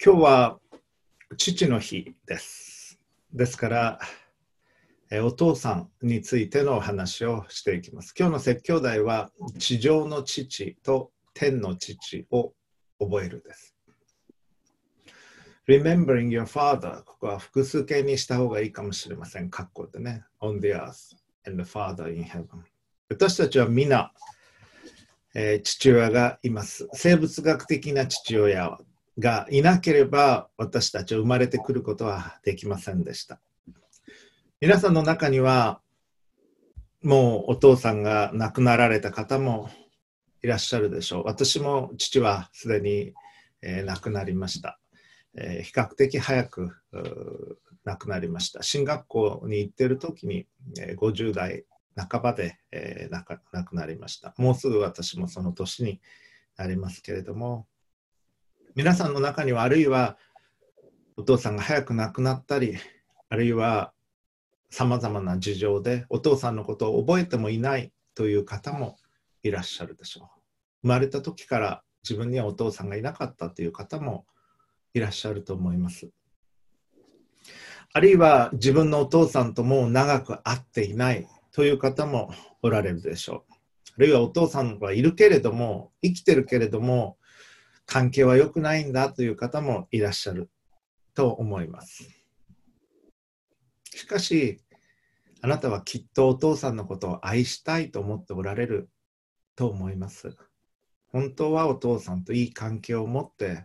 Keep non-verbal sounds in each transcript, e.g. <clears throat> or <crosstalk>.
今日は父の日です。ですから、えお父さんについてのお話をしていきます。今日の説教題は地上の父と天の父を覚えるです。Remembering your father ここは複数形にした方がいいかもしれません。括弧でね。On the earth and the father in heaven 私たちは皆、えー、父親がいます。生物学的な父親がいなければ私たちは生まれてくることはできませんでした。皆さんの中にはもうお父さんが亡くなられた方もいらっしゃるでしょう。私も父はすでに、えー、亡くなりました。えー、比較的早く亡くなりました。進学校に行ってる時に、えー、50代半ばで、えー、亡くなりました。もうすぐ私もその年になりますけれども、皆さんの中にはあるいはお父さんが早く亡くなったり、あるいはさまざまな事情でお父さんのことを覚えてもいないという方もいらっしゃるでしょう。生まれた時から自分にはお父さんがいなかったという方もいらっしゃると思います。あるいは自分のお父さんともう長く会っていないという方もおられるでしょう。あるいはお父さんはいるけれども、生きてるけれども、関係は良くないんだという方もいらっしゃると思います。しかし、あなたはきっとお父さんのことを愛したいと思っておられると思います。本当はお父さんといい関係を持って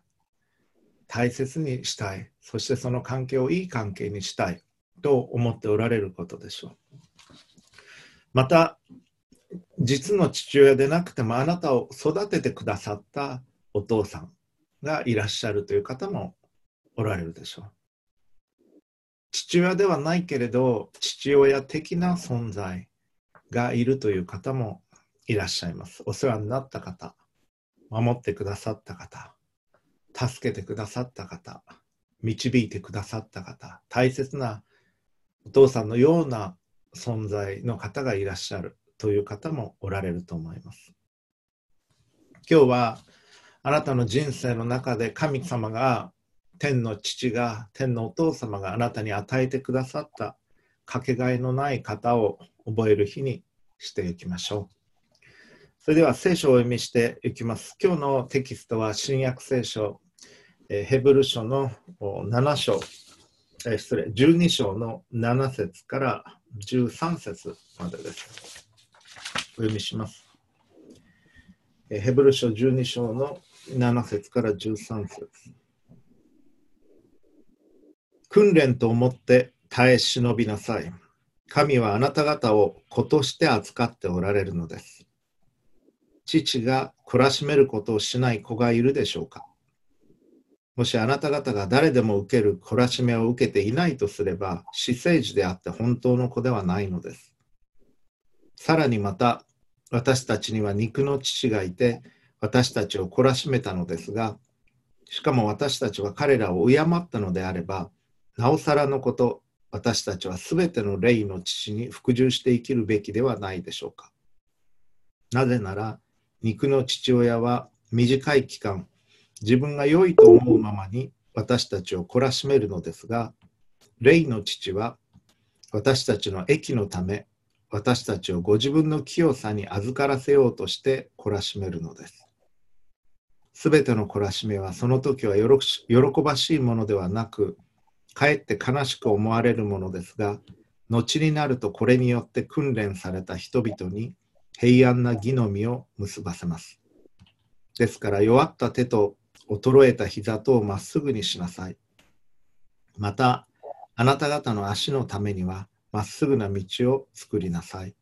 大切にしたい。そしてその関係をいい関係にしたいと思っておられることでしょう。また、実の父親でなくてもあなたを育ててくださったお父さんがいらっしゃるという方もおられるでしょう。父親ではないけれど、父親的な存在がいるという方もいらっしゃいます。お世話になった方、守ってくださった方、助けてくださった方、導いてくださった方、大切なお父さんのような存在の方がいらっしゃるという方もおられると思います。今日はあなたの人生の中で神様が天の父が天のお父様があなたに与えてくださったかけがえのない方を覚える日にしていきましょう。それでは聖書をお読みしていきます。今日のテキストは新約聖書ヘブル書の7章、失礼、12章の7節から13節までです。お読みします。ヘブル書12章の7節から13節訓練と思って耐え忍びなさい。神はあなた方を子として扱っておられるのです。父が懲らしめることをしない子がいるでしょうかもしあなた方が誰でも受ける懲らしめを受けていないとすれば、死生児であって本当の子ではないのです。さらにまた、私たちには肉の父がいて、私たちを懲らしめたのですが、しかも私たちは彼らを敬ったのであれば、なおさらのこと、私たちはすべての霊の父に服従して生きるべきではないでしょうか。なぜなら、肉の父親は短い期間、自分が良いと思うままに私たちを懲らしめるのですが、霊の父は私たちの益のため、私たちをご自分の清さに預からせようとして懲らしめるのです。すべての懲らしめはその時は喜ばしいものではなく、かえって悲しく思われるものですが、後になるとこれによって訓練された人々に平安な義の実を結ばせます。ですから弱った手と衰えた膝とをまっすぐにしなさい。また、あなた方の足のためには、まっすぐな道を作りなさい。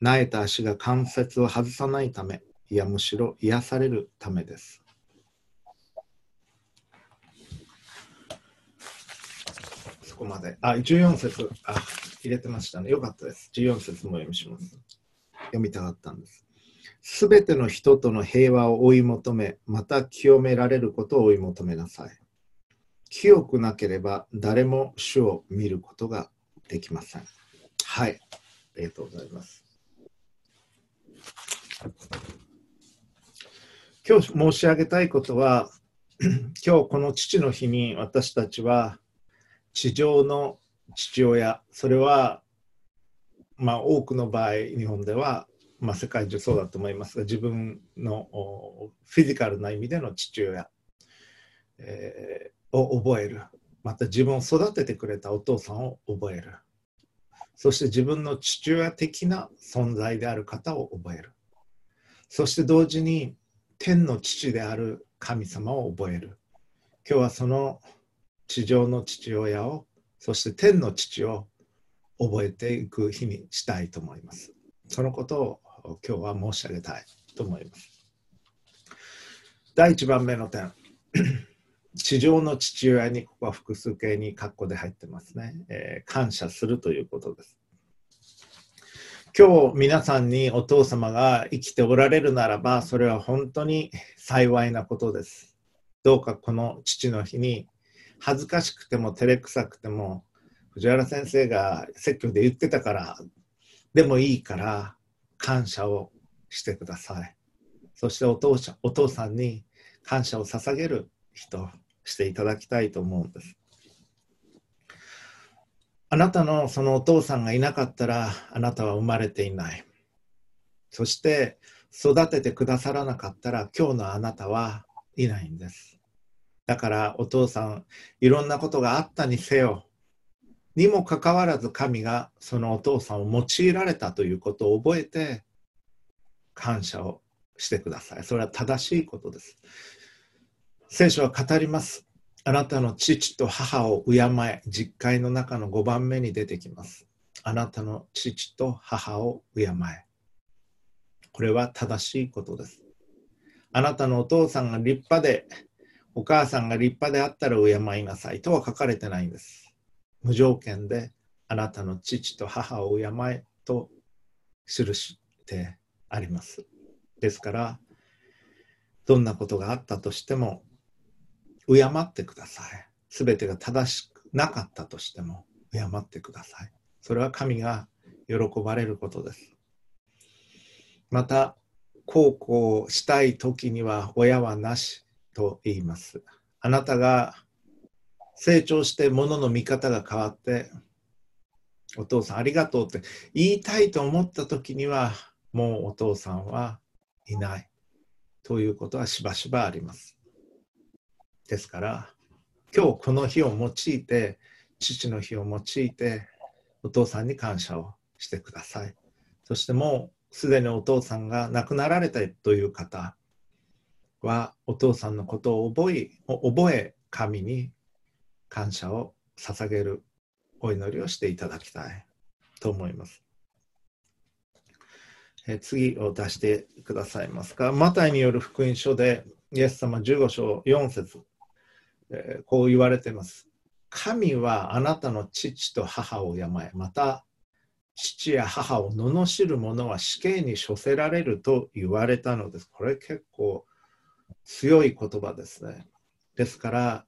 なえた足が関節を外さないため、いやむしろ癒されるためです。そこまで。あ、14節。あ、入れてましたね。よかったです。14節も読みします。読みたかったんです。すべての人との平和を追い求め、また清められることを追い求めなさい。清くなければ誰も主を見ることができません。はい、ありがとうございます。今日申し上げたいことは、<clears throat> 今日この父の日に私たちは地上の父親、それはまあ多くの場合、日本では、まあ、世界中そうだと思いますが、自分のフィジカルな意味での父親、えー、を覚える。また自分を育ててくれたお父さんを覚える。そして自分の父親的な存在である方を覚える。そして同時に天の父である神様を覚える。今日はその地上の父親を、そして天の父を覚えていく日にしたいと思います。そのことを今日は申し上げたいと思います。第1番目の点。<clears throat> 地上の父親にここは複数形に括弧で入ってますね、えー、感謝するということです。今日皆さんにお父様が生きておられるならばそれは本当に幸いなことです。どうかこの父の日に恥ずかしくても照れくさくても藤原先生が説教で言ってたからでもいいから感謝をしてください。そしてお父お父さんに感謝を捧げる人していただきたいと思うんです。あなたのそのお父さんがいなかったらあなたは生まれていない。そして育ててくださらなかったら今日のあなたはいないんです。だからお父さんいろんなことがあったにせよにもかかわらず神がそのお父さんを用いられたということを覚えて感謝をしてください。それは正しいことです。聖書は語ります。あなたの父と母を敬え、実会の中の5番目に出てきます。あなたの父と母を敬え。これは正しいことです。あなたのお父さんが立派で、お母さんが立派であったら敬いなさいとは書かれてないんです。無条件であなたの父と母を敬えと記してあります。ですから、どんなことがあったとしても敬ってください。すべてが正しくなかったとしても敬ってください。それは神が喜ばれることです。また、孝行したい時には親はなしと言います。あなたが成長して物の見方が変わって、お父さんありがとうって言いたいと思った時には、もうお父さんはいないということはしばしばあります。ですから、今日この日を用いて、父の日を用いて、お父さんに感謝をしてください。そしてもうすでにお父さんが亡くなられたという方は、お父さんのことを覚え、覚え神に感謝を捧げるお祈りをしていただきたいと思います。え次を出してくださいますか。マタイによる福音書で、イエス様15章4節えー、こう言われてます。神はあなたの父と母を病、また父や母を罵る者は死刑に処せられると言われたのです。これ結構強い言葉ですね。ですから、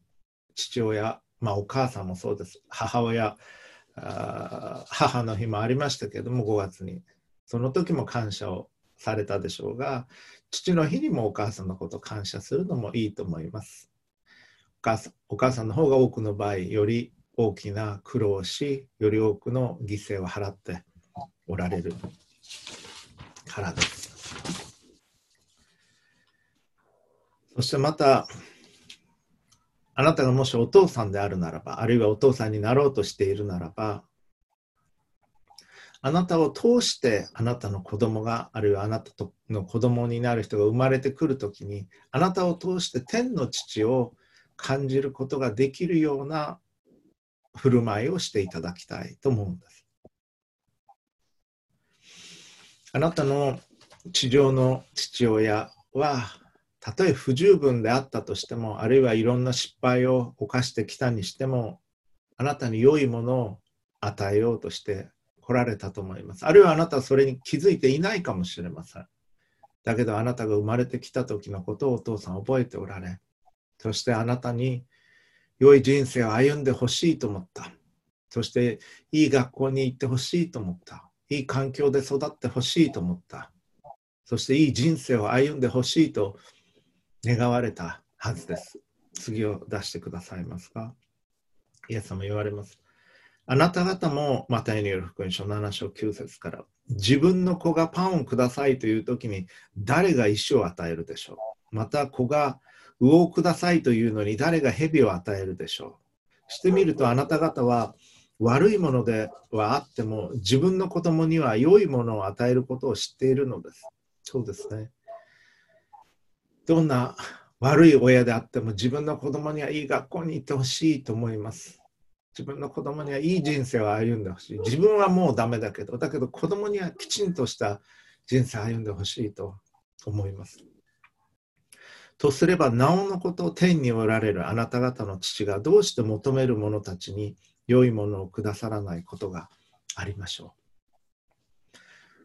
父親、まあお母さんもそうです。母親、母の日もありましたけども、5月に。その時も感謝をされたでしょうが、父の日にもお母さんのことを感謝するのもいいと思います。母さんお母さんの方が多くの場合より大きな苦労をしより多くの犠牲を払っておられるからです。そしてまたあなたがもしお父さんであるならばあるいはお父さんになろうとしているならばあなたを通してあなたの子供があるいはあなたの子供になる人が生まれてくるときにあなたを通して天の父を感じることができるような振る舞いをしていただきたいと思うんです。あなたの地上の父親はたとえ不十分であったとしてもあるいはいろんな失敗を犯してきたにしてもあなたに良いものを与えようとして来られたと思います。あるいはあなたはそれに気づいていないかもしれません。だけどあなたが生まれてきた時のことをお父さん覚えておられそしてあなたに良い人生を歩んでほしいと思った。そしていい学校に行ってほしいと思った。いい環境で育ってほしいと思った。そしていい人生を歩んでほしいと願われたはずです。次を出してくださいますか？イエス様言われます。あなた方もマタイによる福音書7章9節から自分の子がパンをくださいという時に誰が石を与えるでしょう？また子が魚をくださいというのに誰が蛇を与えるでしょうしてみるとあなた方は悪いものではあっても自分の子供には良いものを与えることを知っているのです。そうですね。どんな悪い親であっても自分の子供にはいい学校に行ってほしいと思います。自分の子供にはいい人生を歩んでほしい。自分はもうダメだけど、だけど子供にはきちんとした人生を歩んでほしいと思います。とすれば、なおのこと天におられるあなた方の父がどうして求める者たちに良いものをくださらないことがありましょう。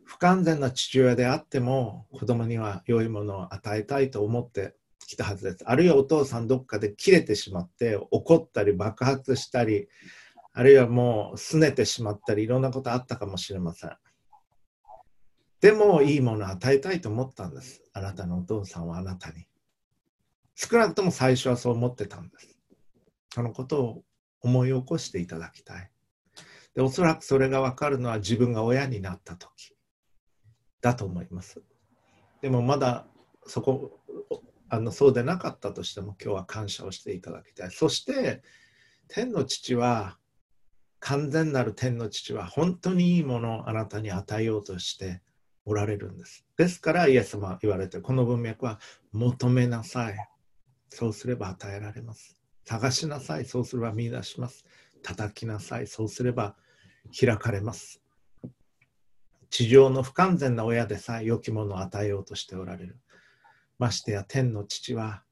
不完全な父親であっても子供には良いものを与えたいと思ってきたはずです。あるいはお父さんどっかで切れてしまって怒ったり爆発したりあるいはもう拗ねてしまったりいろんなことあったかもしれません。でもいいものを与えたいと思ったんです。あなたのお父さんはあなたに。少なくとも最初はそう思ってたんです。そのことを思い起こしていただきたい。でおそらくそれが分かるのは自分が親になった時だと思います。でもまだそこあのそうでなかったとしても今日は感謝をしていただきたい。そして天の父は完全なる天の父は本当にいいものをあなたに与えようとしておられるんです。ですからイエス様言われてこの文脈は求めなさい。そうすれば与えられます。探しなさい、そうすれば見出します。叩きなさい、そうすれば開かれます。地上の不完全な親でさえ良きものを与えようとしておられる。ましてや天の父は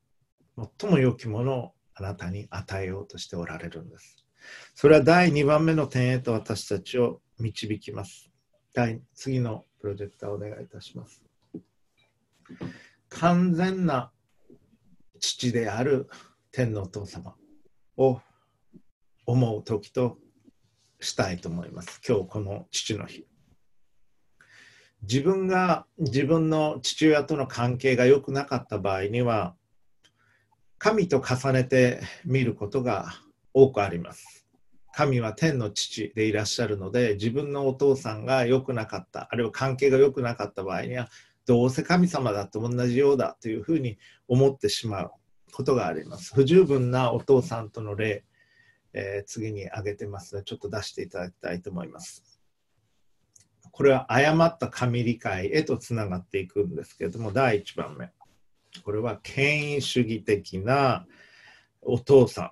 最も良きものをあなたに与えようとしておられるんです。それは第2番目の点へと私たちを導きます。第次のプロジェクターをお願いいたします。完全な父である天皇お父様を思う時としたいと思います。今日この父の日。自分が自分の父親との関係が良くなかった場合には神と重ねて見ることが多くあります。神は天の父でいらっしゃるので自分のお父さんが良くなかったあるいは関係が良くなかった場合にはどうせ神様だと同じようだというふうに思ってしまうことがあります。不十分なお父さんとの例、えー、次に挙げてますので、ちょっと出していただきたいと思います。これは誤った神理解へとつながっていくんですけれども、第1番目。これは権威主義的なお父さん。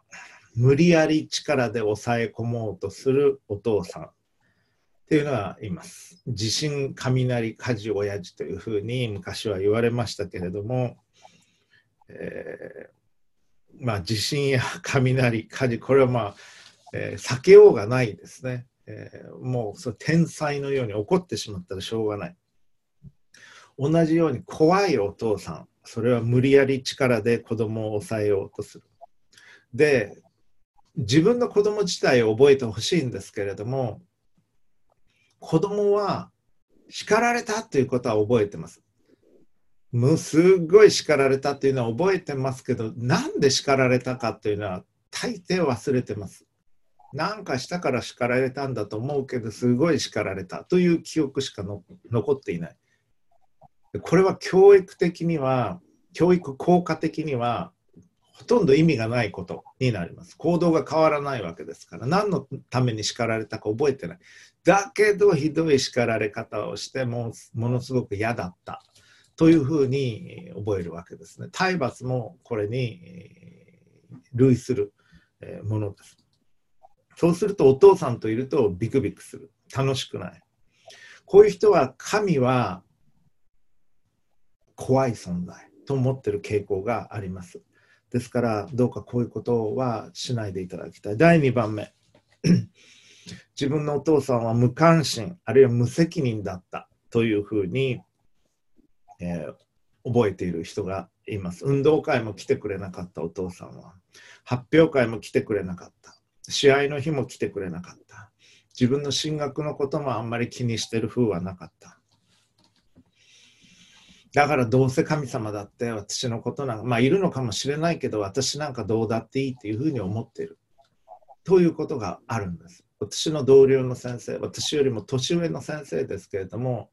無理やり力で抑え込もうとするお父さんっていうのがいます。地震、雷、火事、親父というふうに昔は言われましたけれども、えー、まあ、地震や雷、火事、これはまあ、えー、避けようがないですね。えー、もうそ天才のように怒ってしまったらしょうがない。同じように怖いお父さん、それは無理やり力で子供を抑えようとする。で、自分の子供自体を覚えてほしいんですけれども、子供は叱られたということは覚えてます。もうすっごい叱られたっていうのは覚えてますけど、なんで叱られたかっていうのは大抵忘れてます。なんかしたから叱られたんだと思うけど、すごい叱られたという記憶しか残っていない。これは教育的には、教育効果的には、ほとんど意味がないことになります。行動が変わらないわけですから、何のために叱られたか覚えてない。だけど、ひどい叱られ方をしても、ものすごく嫌だったというふうに覚えるわけですね。体罰もこれに類するものです。そうするとお父さんといるとビクビクする。楽しくない。こういう人は神は怖い存在と思ってる傾向があります。ですからどうかこういうことはしないでいただきたい。第2番目。<clears throat> 自分のお父さんは無関心あるいは無責任だったというふうにえー、覚えている人がいます。運動会も来てくれなかったお父さんは、発表会も来てくれなかった。試合の日も来てくれなかった。自分の進学のこともあんまり気にしてる風はなかった。だからどうせ神様だって私のことなんか、まあいるのかもしれないけど、私なんかどうだっていいっていうふうに思ってる。ということがあるんです。私の同僚の先生、私よりも年上の先生ですけれども、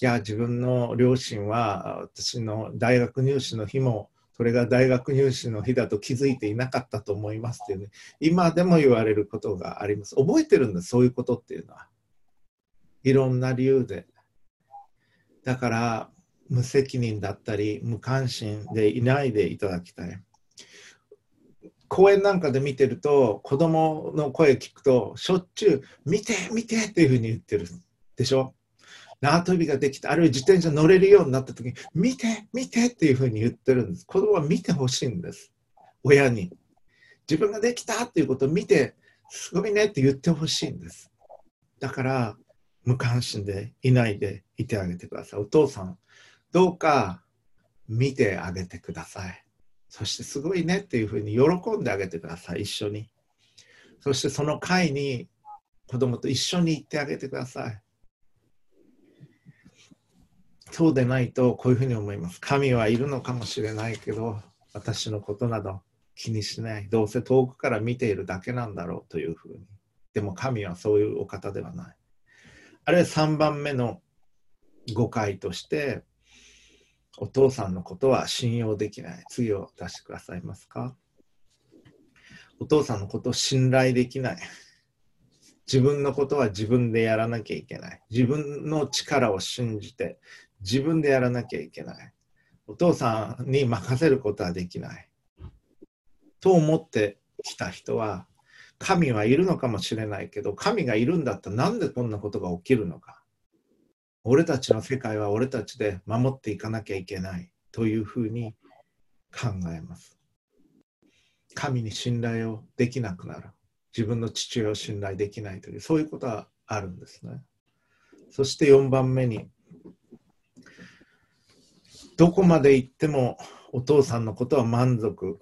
いや、自分の両親は私の大学入試の日も、それが大学入試の日だと気づいていなかったと思いますっていうね、今でも言われることがあります。覚えてるんです、そういうことっていうのは。いろんな理由で。だから、無責任だったり、無関心でいないでいただきたい。公園なんかで見てると子供の声聞くとしょっちゅう「見て見て」っていうふうに言ってる。でしょ？縄跳びができた。あるいは自転車乗れるようになった時に「見て見て」っていうふうに言ってるんです。子供は見てほしいんです。親に。自分ができたっていうことを見てすごいねって言ってほしいんです。だから無関心でいないでいてあげてください。お父さんどうか見てあげてくださいそしてすごいねっていうふうに喜んであげてください、一緒に。そしてその会に子供と一緒に行ってあげてください。そうでないとこういうふうに思います。神はいるのかもしれないけど、私のことなど気にしない。どうせ遠くから見ているだけなんだろうというふうに。でも神はそういうお方ではない。あるいは3番目の誤解として、お父さんのことは信用できない。次を出してくださいますか？お父さんのことを信頼できない。自分のことは自分でやらなきゃいけない。自分の力を信じて自分でやらなきゃいけない。お父さんに任せることはできない。と思ってきた人は、神はいるのかもしれないけど、神がいるんだったらなんでこんなことが起きるのか。俺たちの世界は俺たちで守っていかなきゃいけないというふうに考えます。神に信頼をできなくなる。自分の父親を信頼できないという、そういうことはあるんですね。そして4番目に、どこまで行ってもお父さんのことは満足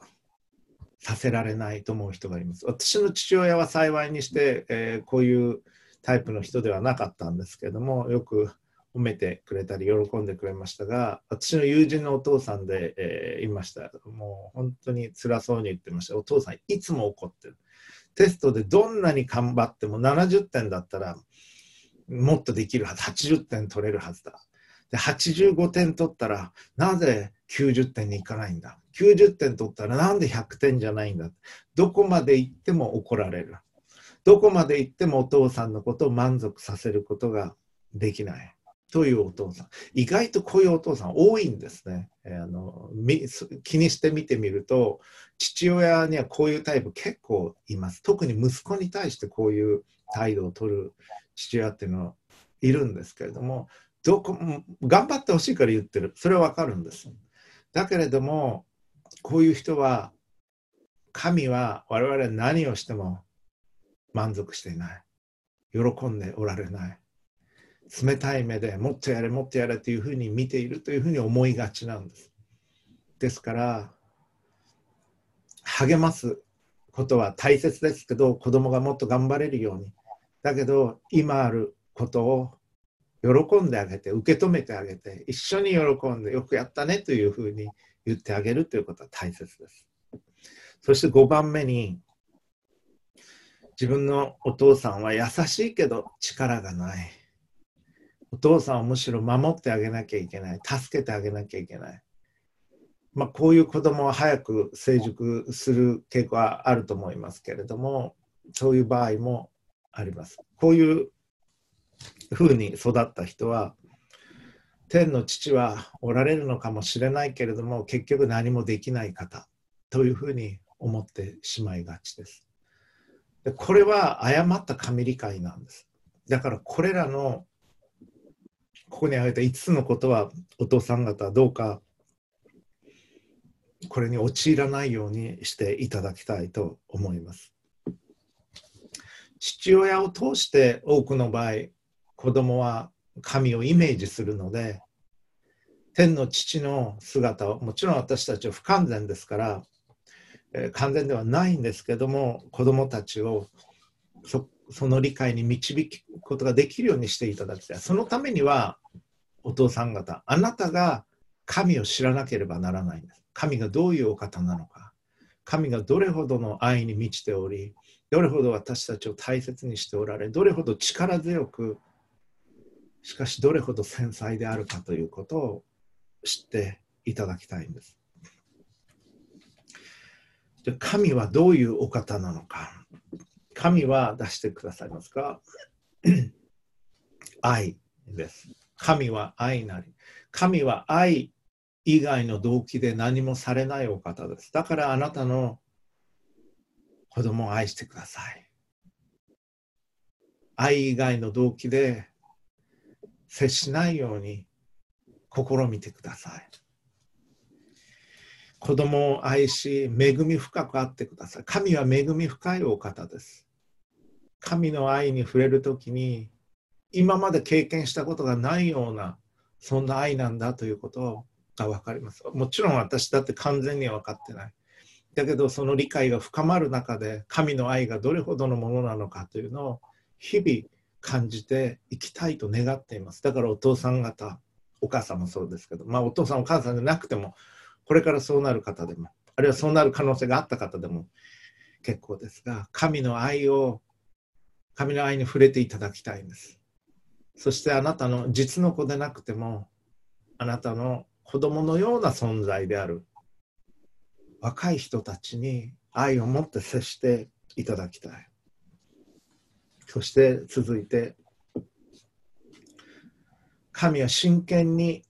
させられないと思う人がいます。私の父親は幸いにして、えー、こういうタイプの人ではなかったんですけども、よく褒めてくれたり喜んでくれましたが私の友人のお父さんで、えー、いました。もう本当に辛そうに言ってました。お父さんいつも怒ってる。テストでどんなに頑張っても70点だったらもっとできるはず。80点取れるはずだ。で85点取ったらなぜ90点にいかないんだ。90点取ったらなんで100点じゃないんだ。どこまで行っても怒られる。どこまで行ってもお父さんのことを満足させることができない。というお父さん。意外とこういうお父さん多いんですね。あの気にして見てみると、父親にはこういうタイプ結構います。特に息子に対してこういう態度を取る父親っていうのはいるんですけれども、どこも頑張ってほしいから言ってる。それはわかるんです。だけれども、こういう人は、神は我々は何をしても満足していない。喜んでおられない。冷たい目でもっとやれもっとやれというふうに見ているというふうに思いがちなんです。ですから励ますことは大切ですけど子供がもっと頑張れるようにだけど今あることを喜んであげて受け止めてあげて一緒に喜んでよくやったねというふうに言ってあげるということは大切です。そして5番目に自分のお父さんは優しいけど力がない。お父さんをむしろ守ってあげなきゃいけない。助けてあげなきゃいけない、まあ、こういう子供は早く成熟する傾向はあると思いますけれどもそういう場合もあります。こういうふうに育った人は天の父はおられるのかもしれないけれども結局何もできない方というふうに思ってしまいがちです。でこれは誤った神理解なんです。だからこれらのここに挙げた5つのことはお父さん方どうかこれに陥らないようにしていただきたいと思います。父親を通して多くの場合子供は神をイメージするので天の父の姿をもちろん私たちは不完全ですから、え、完全ではないんですけども子供たちをそその理解に導くことができるようにしていただきたい。そのためにはお父さん方、あなたが神を知らなければならないんです。神がどういうお方なのか、神がどれほどの愛に満ちており、どれほど私たちを大切にしておられ、どれほど力強く、しかしどれほど繊細であるかということを知っていただきたいんです。じゃ神はどういうお方なのか。神は出してくださいますか <clears throat> 愛です。神は愛なり。神は愛以外の動機で何もされないお方です。だからあなたの子供を愛してください。愛以外の動機で接しないように試みてください。子供を愛し、恵み深くあってください。神は恵み深いお方です。神の愛に触れるときに、今まで経験したことがないような、そんな愛なんだということが分かります。もちろん私だって完全には分かってない。だけど、その理解が深まる中で、神の愛がどれほどのものなのかというのを日々感じていきたいと願っています。だからお父さん方、お母さんもそうですけど、まあお父さんお母さんじゃなくても、これからそうなる方でも、あるいはそうなる可能性があった方でも結構ですが、神の愛を、神の愛に触れていただきたいんです。そしてあなたの実の子でなくても、あなたの子供のような存在である若い人たちに愛を持って接していただきたい。そして続いて、神は真剣に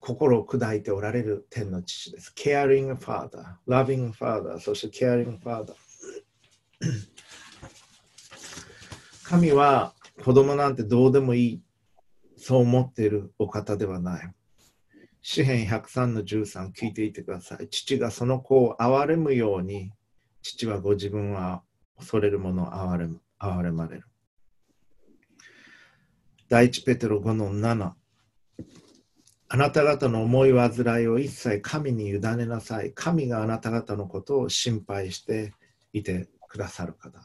心を砕いておられる天の父です。caring father, loving father, そして caring father。神は子供なんてどうでもいい、そう思っているお方ではない。詩篇103の13聞いていてください。父がその子を憐れむように、父はご自分は恐れる者を憐れ憐れまれる。第一ペテロ5の7あなた方の思い煩いを一切神に委ねなさい。神があなた方のことを心配していてくださる方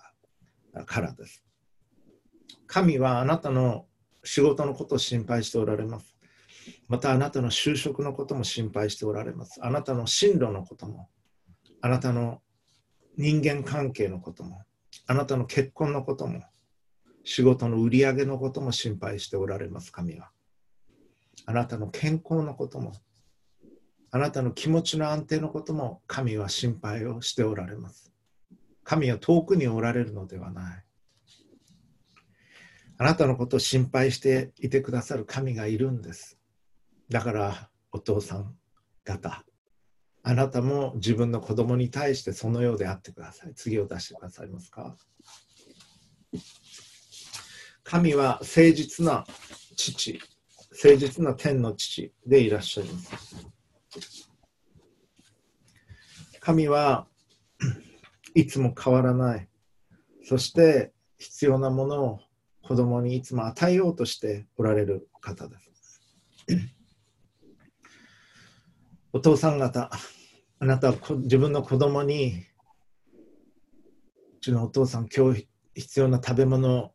からです。神はあなたの仕事のことを心配しておられます。またあなたの就職のことも心配しておられます。あなたの進路のことも、あなたの人間関係のことも、あなたの結婚のことも、仕事の売り上げのことも心配しておられます、神は。あなたの健康のことも、あなたの気持ちの安定のことも神は心配をしておられます。神は遠くにおられるのではない。あなたのことを心配していてくださる神がいるんです。だからお父さん方、あなたも自分の子供に対してそのようであってください。次を出してくださいますか？神は誠実な父誠実な天の父でいらっしゃいます。神はいつも変わらない。そして必要なものを子供にいつも与えようとしておられる方です。<clears throat> お父さん方、あなたは自分の子供に、うちのお父さん、今日必要な食べ物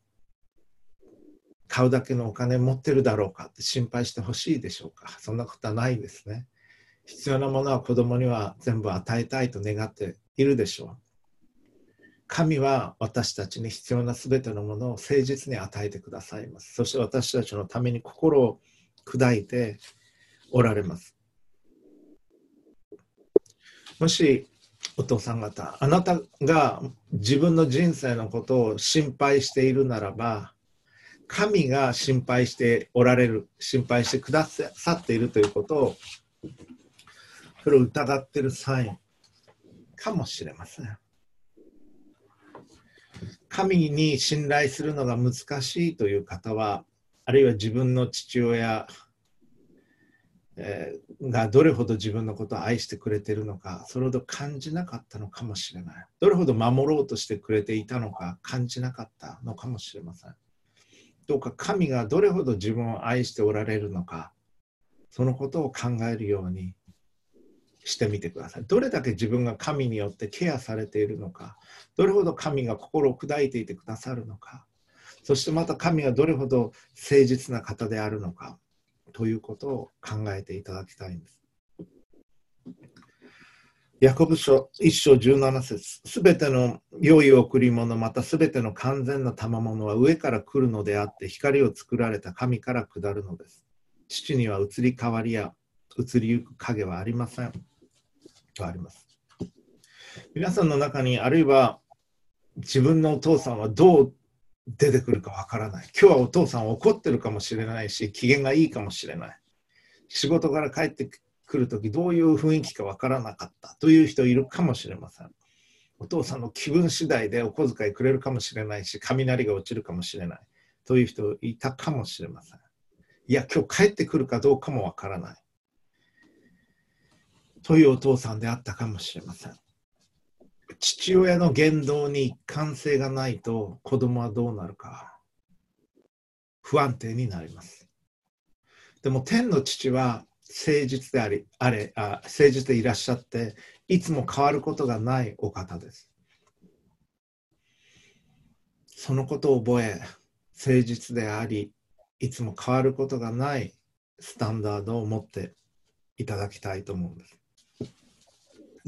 買うだけのお金持ってるだろうかって心配してほしいでしょうかそんなことはないですね。必要なものは子供には全部与えたいと願っているでしょう。神は私たちに必要なすべてのものを誠実に与えてくださいます。そして私たちのために心を砕いておられます。もしお父さん方、あなたが自分の人生のことを心配しているならば、神が心配しておられる、心配してくださっているということを、それを疑っているサインかもしれません。神に信頼するのが難しいという方は、あるいは自分の父親、がどれほど自分のことを愛してくれてるのか、それほど感じなかったのかもしれない。どれほど守ろうとしてくれていたのか感じなかったのかもしれません。どうか神がどれほど自分を愛しておられるのか、そのことを考えるようにしてみてください。どれだけ自分が神によってケアされているのか、どれほど神が心を砕いていてくださるのか、そしてまた神はどれほど誠実な方であるのか、ということを考えていただきたいんです。ヤコブ書1章17節すべての良い贈り物、またすべての完全な賜物は上から来るのであって、光を作られた神から下るのです。父には移り変わりや移りゆく影はありません。とあります。皆さんの中に、あるいは自分のお父さんはどう出てくるかわからない。今日はお父さん怒ってるかもしれないし、機嫌がいいかもしれない。仕事から帰ってくるとき、どういう雰囲気かわからなかったという人いるかもしれません。お父さんの気分次第でお小遣いくれるかもしれないし、雷が落ちるかもしれないという人いたかもしれません。いや、今日帰ってくるかどうかもわからない。というお父さんであったかもしれません。父親の言動に一貫性がないと子供はどうなるか不安定になります。でも天の父は誠実でありあれあ誠実でいらっしゃっていつも変わることがないお方です。そのことを覚え誠実でありいつも変わることがないスタンダードを持っていただきたいと思うんです。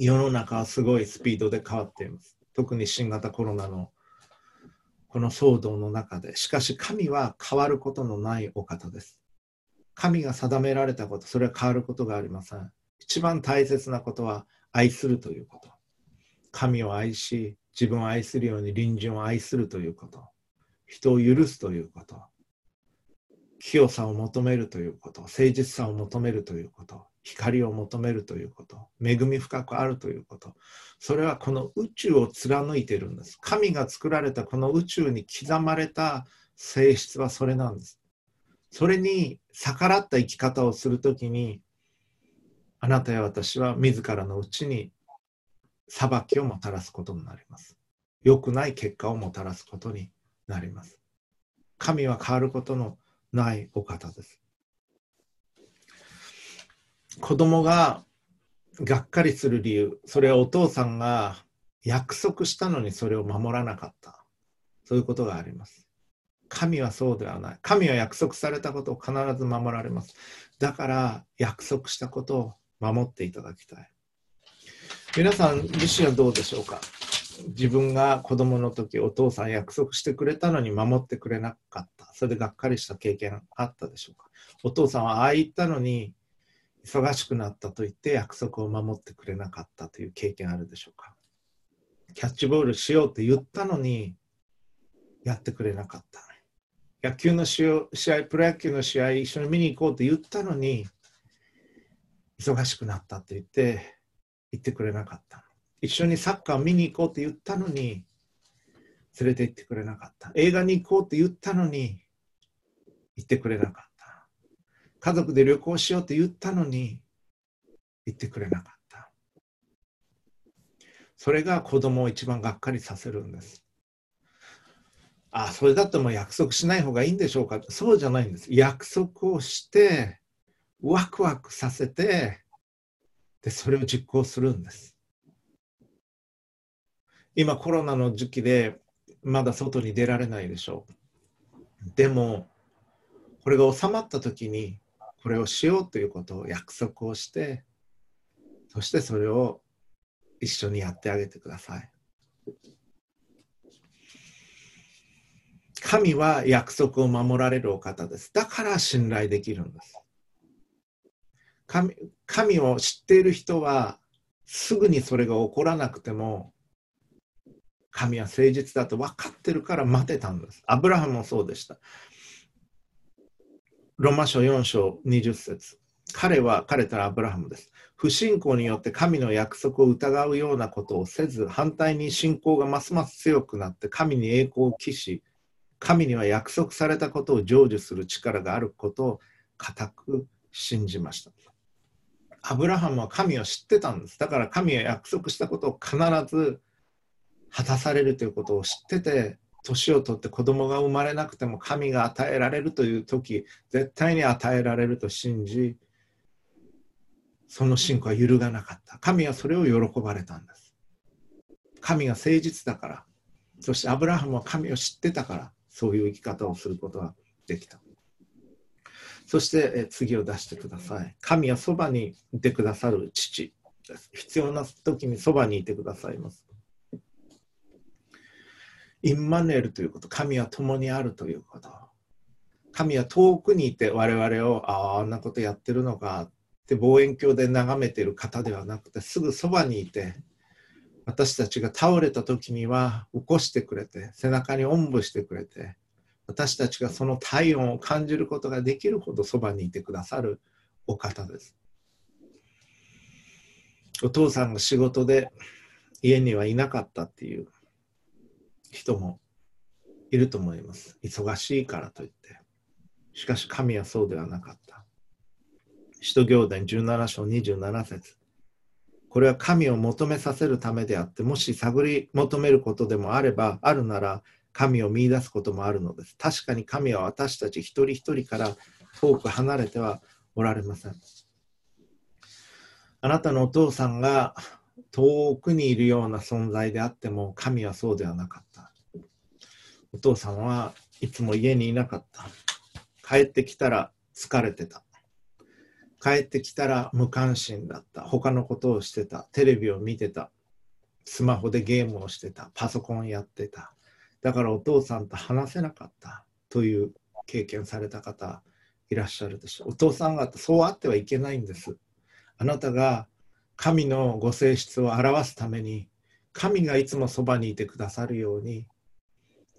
世の中はすごいスピードで変わっています。特に新型コロナのこの騒動の中で。しかし神は変わることのないお方です。神が定められたこと、それは変わることがありません。一番大切なことは愛するということ。神を愛し、自分を愛するように隣人を愛するということ。人を許すということ。清さを求めるということ。誠実さを求めるということ。光を求めるということ、恵み深くあるということ、それはこの宇宙を貫いてるんです。神が作られたこの宇宙に刻まれた性質はそれなんです。それに逆らった生き方をするときに、あなたや私は自らのうちに裁きをもたらすことになります。良くない結果をもたらすことになります。神は変わることのないお方です。子供ががっかりする理由、それはお父さんが約束したのにそれを守らなかった。そういうことがあります。神はそうではない。神は約束されたことを必ず守られます。だから約束したことを守っていただきたい。皆さん自身はどうでしょうか？自分が子供の時お父さん約束してくれたのに守ってくれなかった。それでがっかりした経験あったでしょうか？お父さんはああ言ったのに忙しくなったと言って約束を守ってくれなかったという経験あるでしょうかキャッチボールしようって言ったのにやってくれなかった。野球の試合、プロ野球の試合一緒に見に行こうって言ったのに忙しくなったって言って言ってくれなかった。一緒にサッカー見に行こうって言ったのに連れて行ってくれなかった。映画に行こうって言ったのに行ってくれなかった。家族で旅行しようって言ったのに言ってくれなかった。それが子供を一番がっかりさせるんです。あ、それだってもう約束しない方がいいんでしょうか？そうじゃないんです。約束をして、ワクワクさせて、で、それを実行するんです。今コロナの時期でまだ外に出られないでしょう。でも、これが収まった時にこれをしようということを約束をしてそしてそれを一緒にやってあげてください神は約束を守られるお方ですだから信頼できるんです神神を知っている人はすぐにそれが起こらなくても神は誠実だと分かってるから待てたんです。アブラハムもそうでした。ロマ書4章20節彼は、彼たらアブラハムです。不信仰によって神の約束を疑うようなことをせず、反対に信仰がますます強くなって神に栄光を期し、神には約束されたことを成就する力があることを固く信じました。アブラハムは神を知ってたんです。だから神は約束したことを必ず果たされるということを知ってて、年を取って子供が生まれなくても神が与えられるという時絶対に与えられると信じその信仰は揺るがなかった神はそれを喜ばれたんです神が誠実だからそしてアブラハムは神を知ってたからそういう生き方をすることができたそして次を出してください。神はそばにいてくださる父です。必要な時にそばにいてくださいます。インマヌエルということ、神は共にあるということ。神は遠くにいて我々をあああんなことやってるのかって望遠鏡で眺めてる方ではなくてすぐそばにいて私たちが倒れた時には起こしてくれて背中におんぶしてくれて私たちがその体温を感じることができるほどそばにいてくださるお方ですお父さんが仕事で家にはいなかったっていう人もいると思います忙しいからといってしかし神はそうではなかった使徒行伝17章27節これは神を求めさせるためであってもし探り求めることでもあればあるなら神を見出すこともあるのです。確かに神は私たち一人一人から遠く離れてはおられません。あなたのお父さんが遠くにいるような存在であっても神はそうではなかった。お父さんはいつも家にいなかった。帰ってきたら疲れてた。帰ってきたら無関心だった。他のことをしてた。テレビを見てた。スマホでゲームをしてた。パソコンやってた。だからお父さんと話せなかったという経験された方いらっしゃるでしょう。お父さんがそうあってはいけないんです。あなたが神のご性質を表すために神がいつもそばにいてくださるように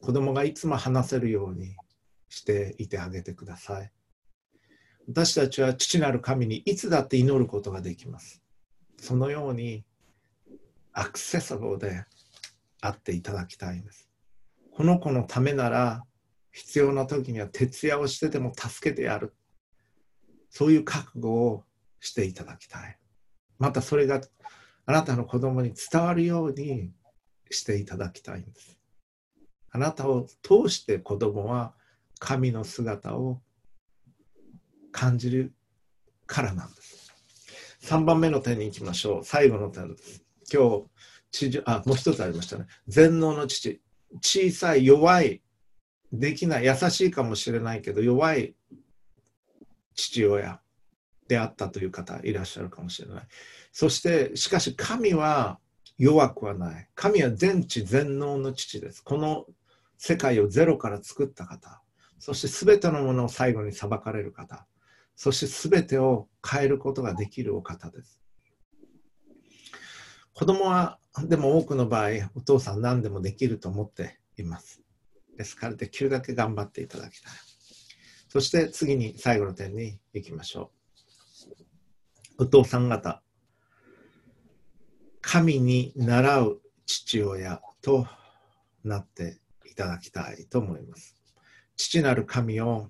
子供がいつも話せるようにしていてあげてください。私たちは父なる神にいつだって祈ることができます。そのようにアクセサブルであっていただきたいんです。この子のためなら必要な時には徹夜をしてでも助けてやるそういう覚悟をしていただきたいまたそれがあなたの子供に伝わるようにしていただきたいんです。あなたを通して子供は神の姿を感じるからなんです。3番目の点に行きましょう。最後の点です。今日地上あもう一つありましたね。全能の父。小さい弱い。できない。優しいかもしれないけど弱い父親。であったという方いらっしゃるかもしれないそしてしかし神は弱くはない神は全知全能の父ですこの世界をゼロから作った方そして全てのものを最後に裁かれる方そして全てを変えることができるお方です子供はでも多くの場合、お父さん何でもできると思っています。ですから、できるだけ頑張っていただきたい。そして次に最後の点に行きましょう。お父さん方、神に習う父親となっていただきたいと思います。父なる神を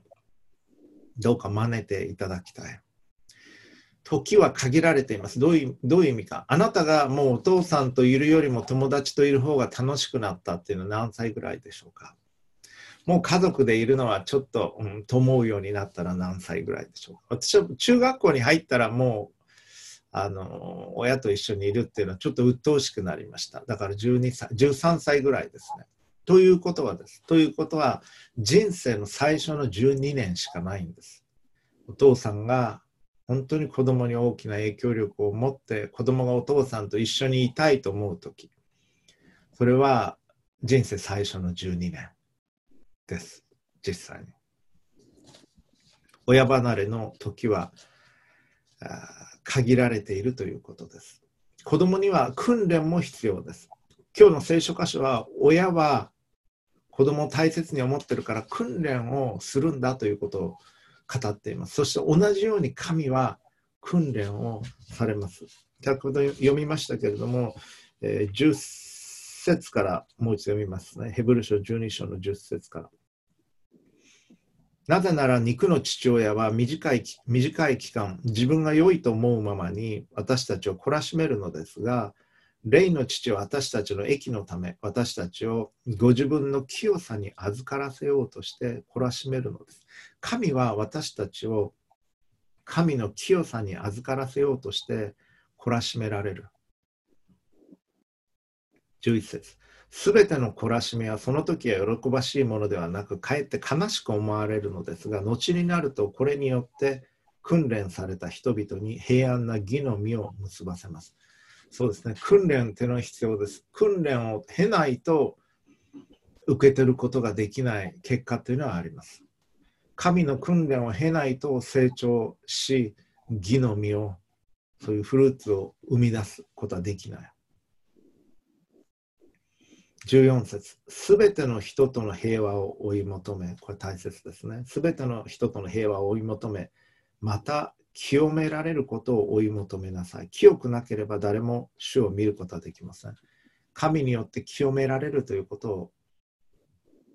どうか真似ていただきたい。時は限られています。どういうどういう意味か。あなたがもうお父さんといるよりも友達といる方が楽しくなったっていうのは何歳ぐらいでしょうか。もう家族でいるのはちょっと、うん、と思うようになったら何歳ぐらいでしょうか。私は中学校に入ったらもうあの親と一緒にいるっていうのはちょっと鬱陶しくなりました。だから12歳13歳ぐらいですね。ということはです。ということは人生の最初の12年しかないんです。お父さんが本当に子供に大きな影響力を持って子供がお父さんと一緒にいたいと思う時それは人生最初の12年です実際に親離れの時は限られているということです子供には訓練も必要です今日の聖書箇所は親は子供を大切に思ってるから訓練をするんだということを語っています。そして同じように神は訓練をされます。先ほど読みましたけれども、えー、10節からもう一度読みますね。ヘブル書12章の10節から。なぜなら肉の父親は短い短い期間、自分が良いと思うままに私たちを懲らしめるのですが、霊の父は私たちの益のため、私たちをご自分の清さに預からせようとして懲らしめるのです。神は私たちを神の清さに預からせようとして懲らしめられる。11節すべての懲らしみはその時は喜ばしいものではなく、かえって悲しく思われるのですが、後になるとこれによって訓練された人々に平安な義の実を結ばせます。そうですね、訓練っていうのは必要です。訓練を経ないと受け取ることができない結果というのはあります。神の訓練を経ないと成長し、義の実を、そういうフルーツを生み出すことはできない。14節すべての人との平和を追い求め、これ大切ですね。すべての人との平和を追い求め、また清められることを追い求めなさい。清くなければ誰も主を見ることはできません。神によって清められるということを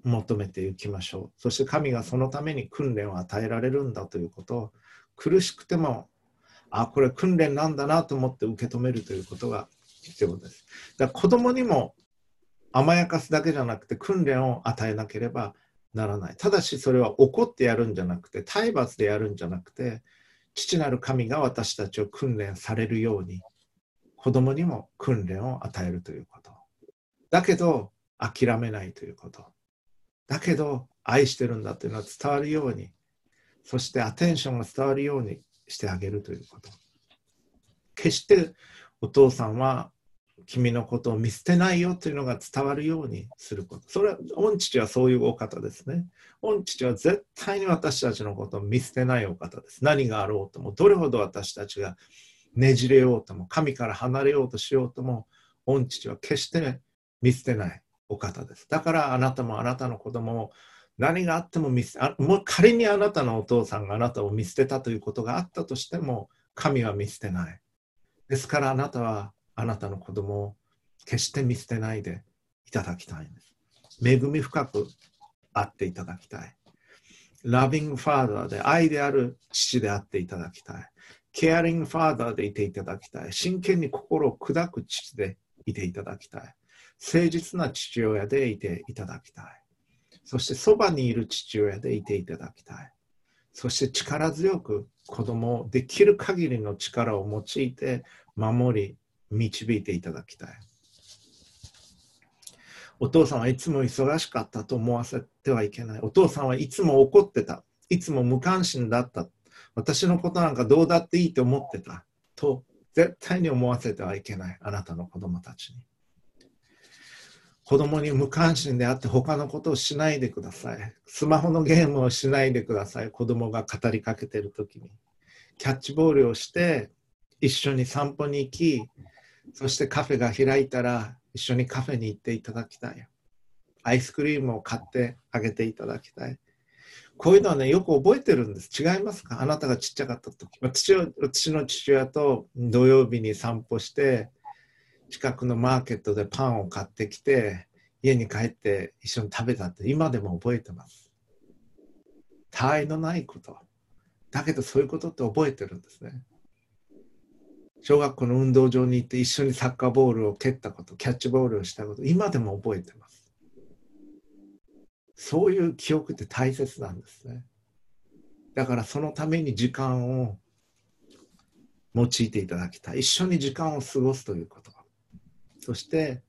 求めていきましょう。そして神がそのために訓練を与えられるんだということを苦しくても、あ、これ訓練なんだなと思って受け止めるということが必要です。だから子供にも甘やかすだけじゃなくて訓練を与えなければならない。ただしそれは怒ってやるんじゃなくて、体罰でやるんじゃなくて、父なる神が私たちを訓練されるように、子供にも訓練を与えるということ。だけど、諦めないということ。だけど、愛してるんだというのは伝わるように、そしてアテンションが伝わるようにしてあげるということ。決してお父さんは君のことを見捨てないよというのが伝わるようにすること。それは、御父はそういうお方ですね。御父は絶対に私たちのことを見捨てないお方です。何があろうとも、どれほど私たちがねじれようとも、神から離れようとしようとも、御父は決して見捨てないお方です。だからあなたもあなたの子供を何があっても見捨てあもう仮にあなたのお父さんがあなたを見捨てたということがあったとしても、神は見捨てない。ですからあなたはあなたの子供を決して見捨てないでいただきたいんです。恵み深くあっていただきたい。ラビングファーダーで愛である父であっていただきたい。ケアリングファーダーでいていただきたい。真剣に心を砕く父でいていただきたい。誠実な父親でいていただきたい。そしてそばにいる父親でいていただきたい。そして力強く子供をできる限りの力を用いて守り導いていただきたい。お父さんはいつも忙しかったと思わせてはいけない。お父さんはいつも怒ってた。いつも無関心だった。私のことなんかどうだっていいと思ってた。と絶対に思わせてはいけない。あなたの子供たちに。子供に無関心であって他のことをしないでください。スマホのゲームをしないでください。子供が語りかけてるときに。キャッチボールをして一緒に散歩に行き、そしてカフェが開いたら一緒にカフェに行っていただきたい。アイスクリームを買ってあげていただきたい。こういうのはね、よく覚えてるんです。違いますか？あなたがちっちゃかった時。私私の父親と土曜日に散歩して、近くのマーケットでパンを買ってきて、家に帰って一緒に食べたって今でも覚えてます。他愛のないこと。だけどそういうことって覚えてるんですね。小学校の運動場に行って一緒にサッカーボールを蹴ったこと、キャッチボールをしたこと、今でも覚えてます。そういう記憶って大切なんですね。だからそのために時間を用いていただきたい。一緒に時間を過ごすということ。そして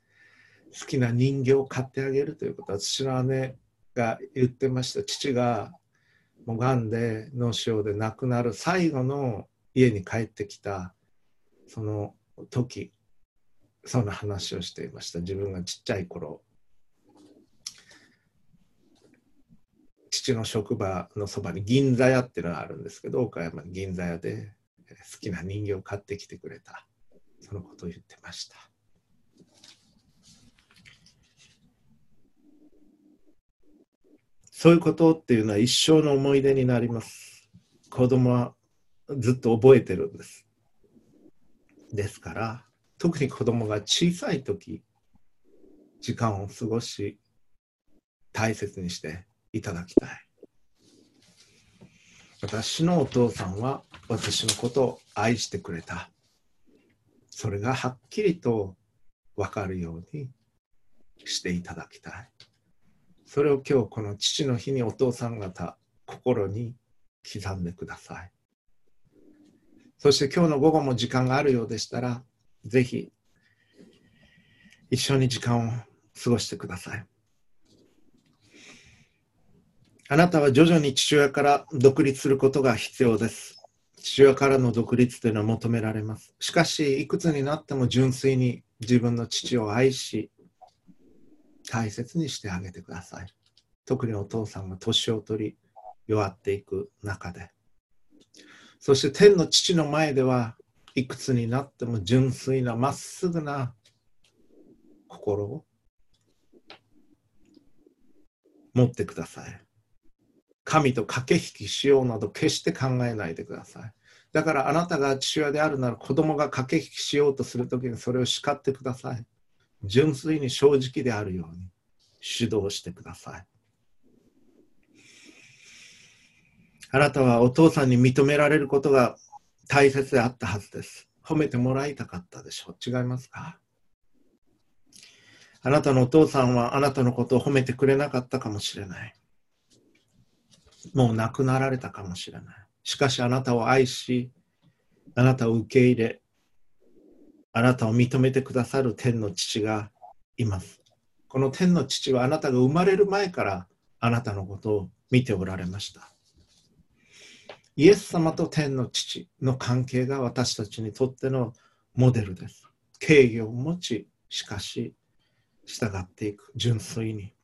好きな人形を買ってあげるということ。私の姉が言ってました。父がもうがんで脳症で亡くなる最後の家に帰ってきたその時そんな話をしていました。自分がちっちゃい頃父の職場のそばに銀座屋っていうのがあるんですけど岡山銀座屋で好きな人形を買ってきてくれた。そのことを言ってました。そういうことっていうのは一生の思い出になります。子供はずっと覚えてるんです。ですから特に子供が小さい時時間を過ごし大切にしていただきたい。私のお父さんは私のことを愛してくれた。それがはっきりと分かるようにしていただきたい。それを今日この父の日にお父さん方心に刻んでください。そして今日の午後も時間があるようでしたら、ぜひ一緒に時間を過ごしてください。あなたは徐々に父親から独立することが必要です。父親からの独立というのは求められます。しかし、いくつになっても純粋に自分の父を愛し、大切にしてあげてください。特にお父さんが年を取り、弱っていく中で。そして天の父の前ではいくつになっても純粋なまっすぐな心を持ってください。神と駆け引きしようなど決して考えないでください。だからあなたが父親であるなら子供が駆け引きしようとするときにそれを叱ってください。純粋に正直であるように指導してください。あなたはお父さんに認められることが大切であったはずです。褒めてもらいたかったでしょう。違いますか？あなたのお父さんはあなたのことを褒めてくれなかったかもしれない。もう亡くなられたかもしれない。しかしあなたを愛し、あなたを受け入れ、あなたを認めてくださる天の父がいます。この天の父はあなたが生まれる前からあなたのことを見ておられました。イエス様と天の父の関係が私たちにとってのモデルです。敬意を持ち、しかし従っていく、純粋に。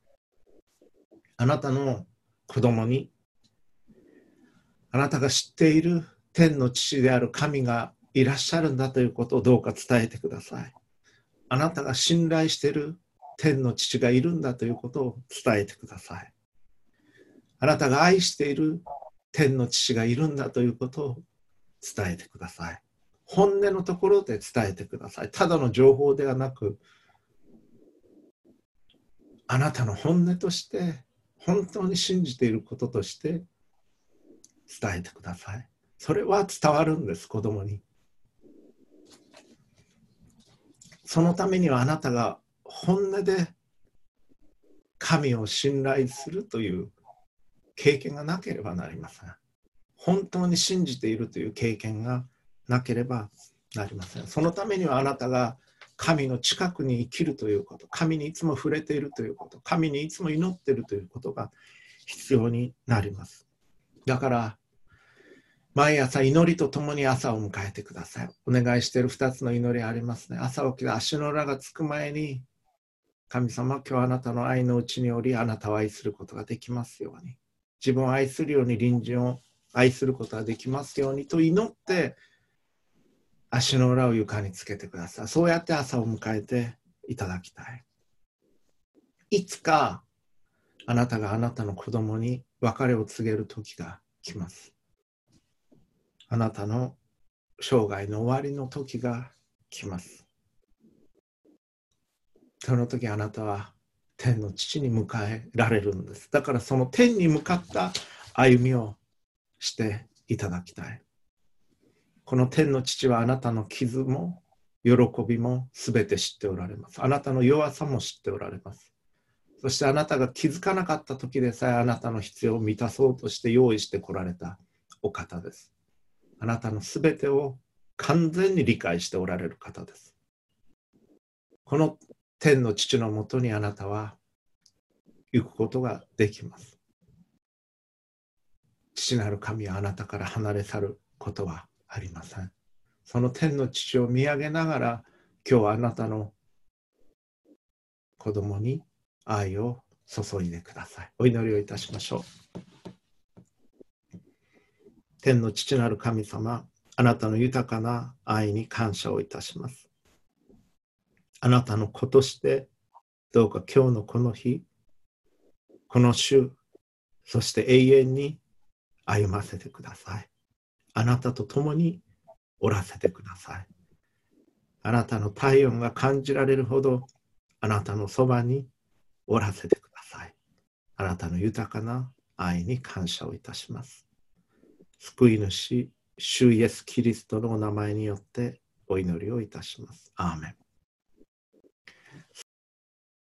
あなたの子供にあなたが知っている天の父である神がいらっしゃるんだということをどうか伝えてください。あなたが信頼している天の父がいるんだということを伝えてください。あなたが愛している天の父がいるんだということを伝えてください。本音のところで伝えてください。ただの情報ではなく、あなたの本音として、本当に信じていることとして伝えてください。それは伝わるんです、子供に。そのためにはあなたが本音で神を信頼するという経験がなければなりません。本当に信じているという経験がなければなりません。そのためにはあなたが神の近くに生きるということ、神にいつも触れているということ、神にいつも祈っているということが必要になります。だから、毎朝祈りとともに朝を迎えてください。お願いしている2つの祈りありますね。朝起きて足の裏がつく前に、神様、今日あなたの愛のうちによりあなたを愛することができますように。自分を愛するように隣人を愛することができますようにと祈って、足の裏を床につけてください。そうやって朝を迎えていただきたい。いつかあなたがあなたの子供に別れを告げる時が来ます。あなたの生涯の終わりの時が来ます。その時あなたは天の父に迎えられるんです。だからその天に向かった歩みをしていただきたい。この天の父はあなたの傷も喜びも全て知っておられます。あなたの弱さも知っておられます。そしてあなたが気づかなかった時でさえあなたの必要を満たそうとして用意してこられたお方です。あなたのすべてを完全に理解しておられる方です。この天の父のもとにあなたは行くことができます。父なる神はあなたから離れ去ることはありません。その天の父を見上げながら今日はあなたの子供に愛を注いでください。お祈りをいたしましょう。天の父なる神様、あなたの豊かな愛に感謝をいたします。あなたの子として、どうか今日のこの日、この週、そして永遠に歩ませてください。あなたと共におらせてください。あなたの体温が感じられるほど、あなたのそばにおらせてください。あなたの豊かな愛に感謝をいたします。救い主、主イエス・キリストのお名前によってお祈りをいたします。アーメン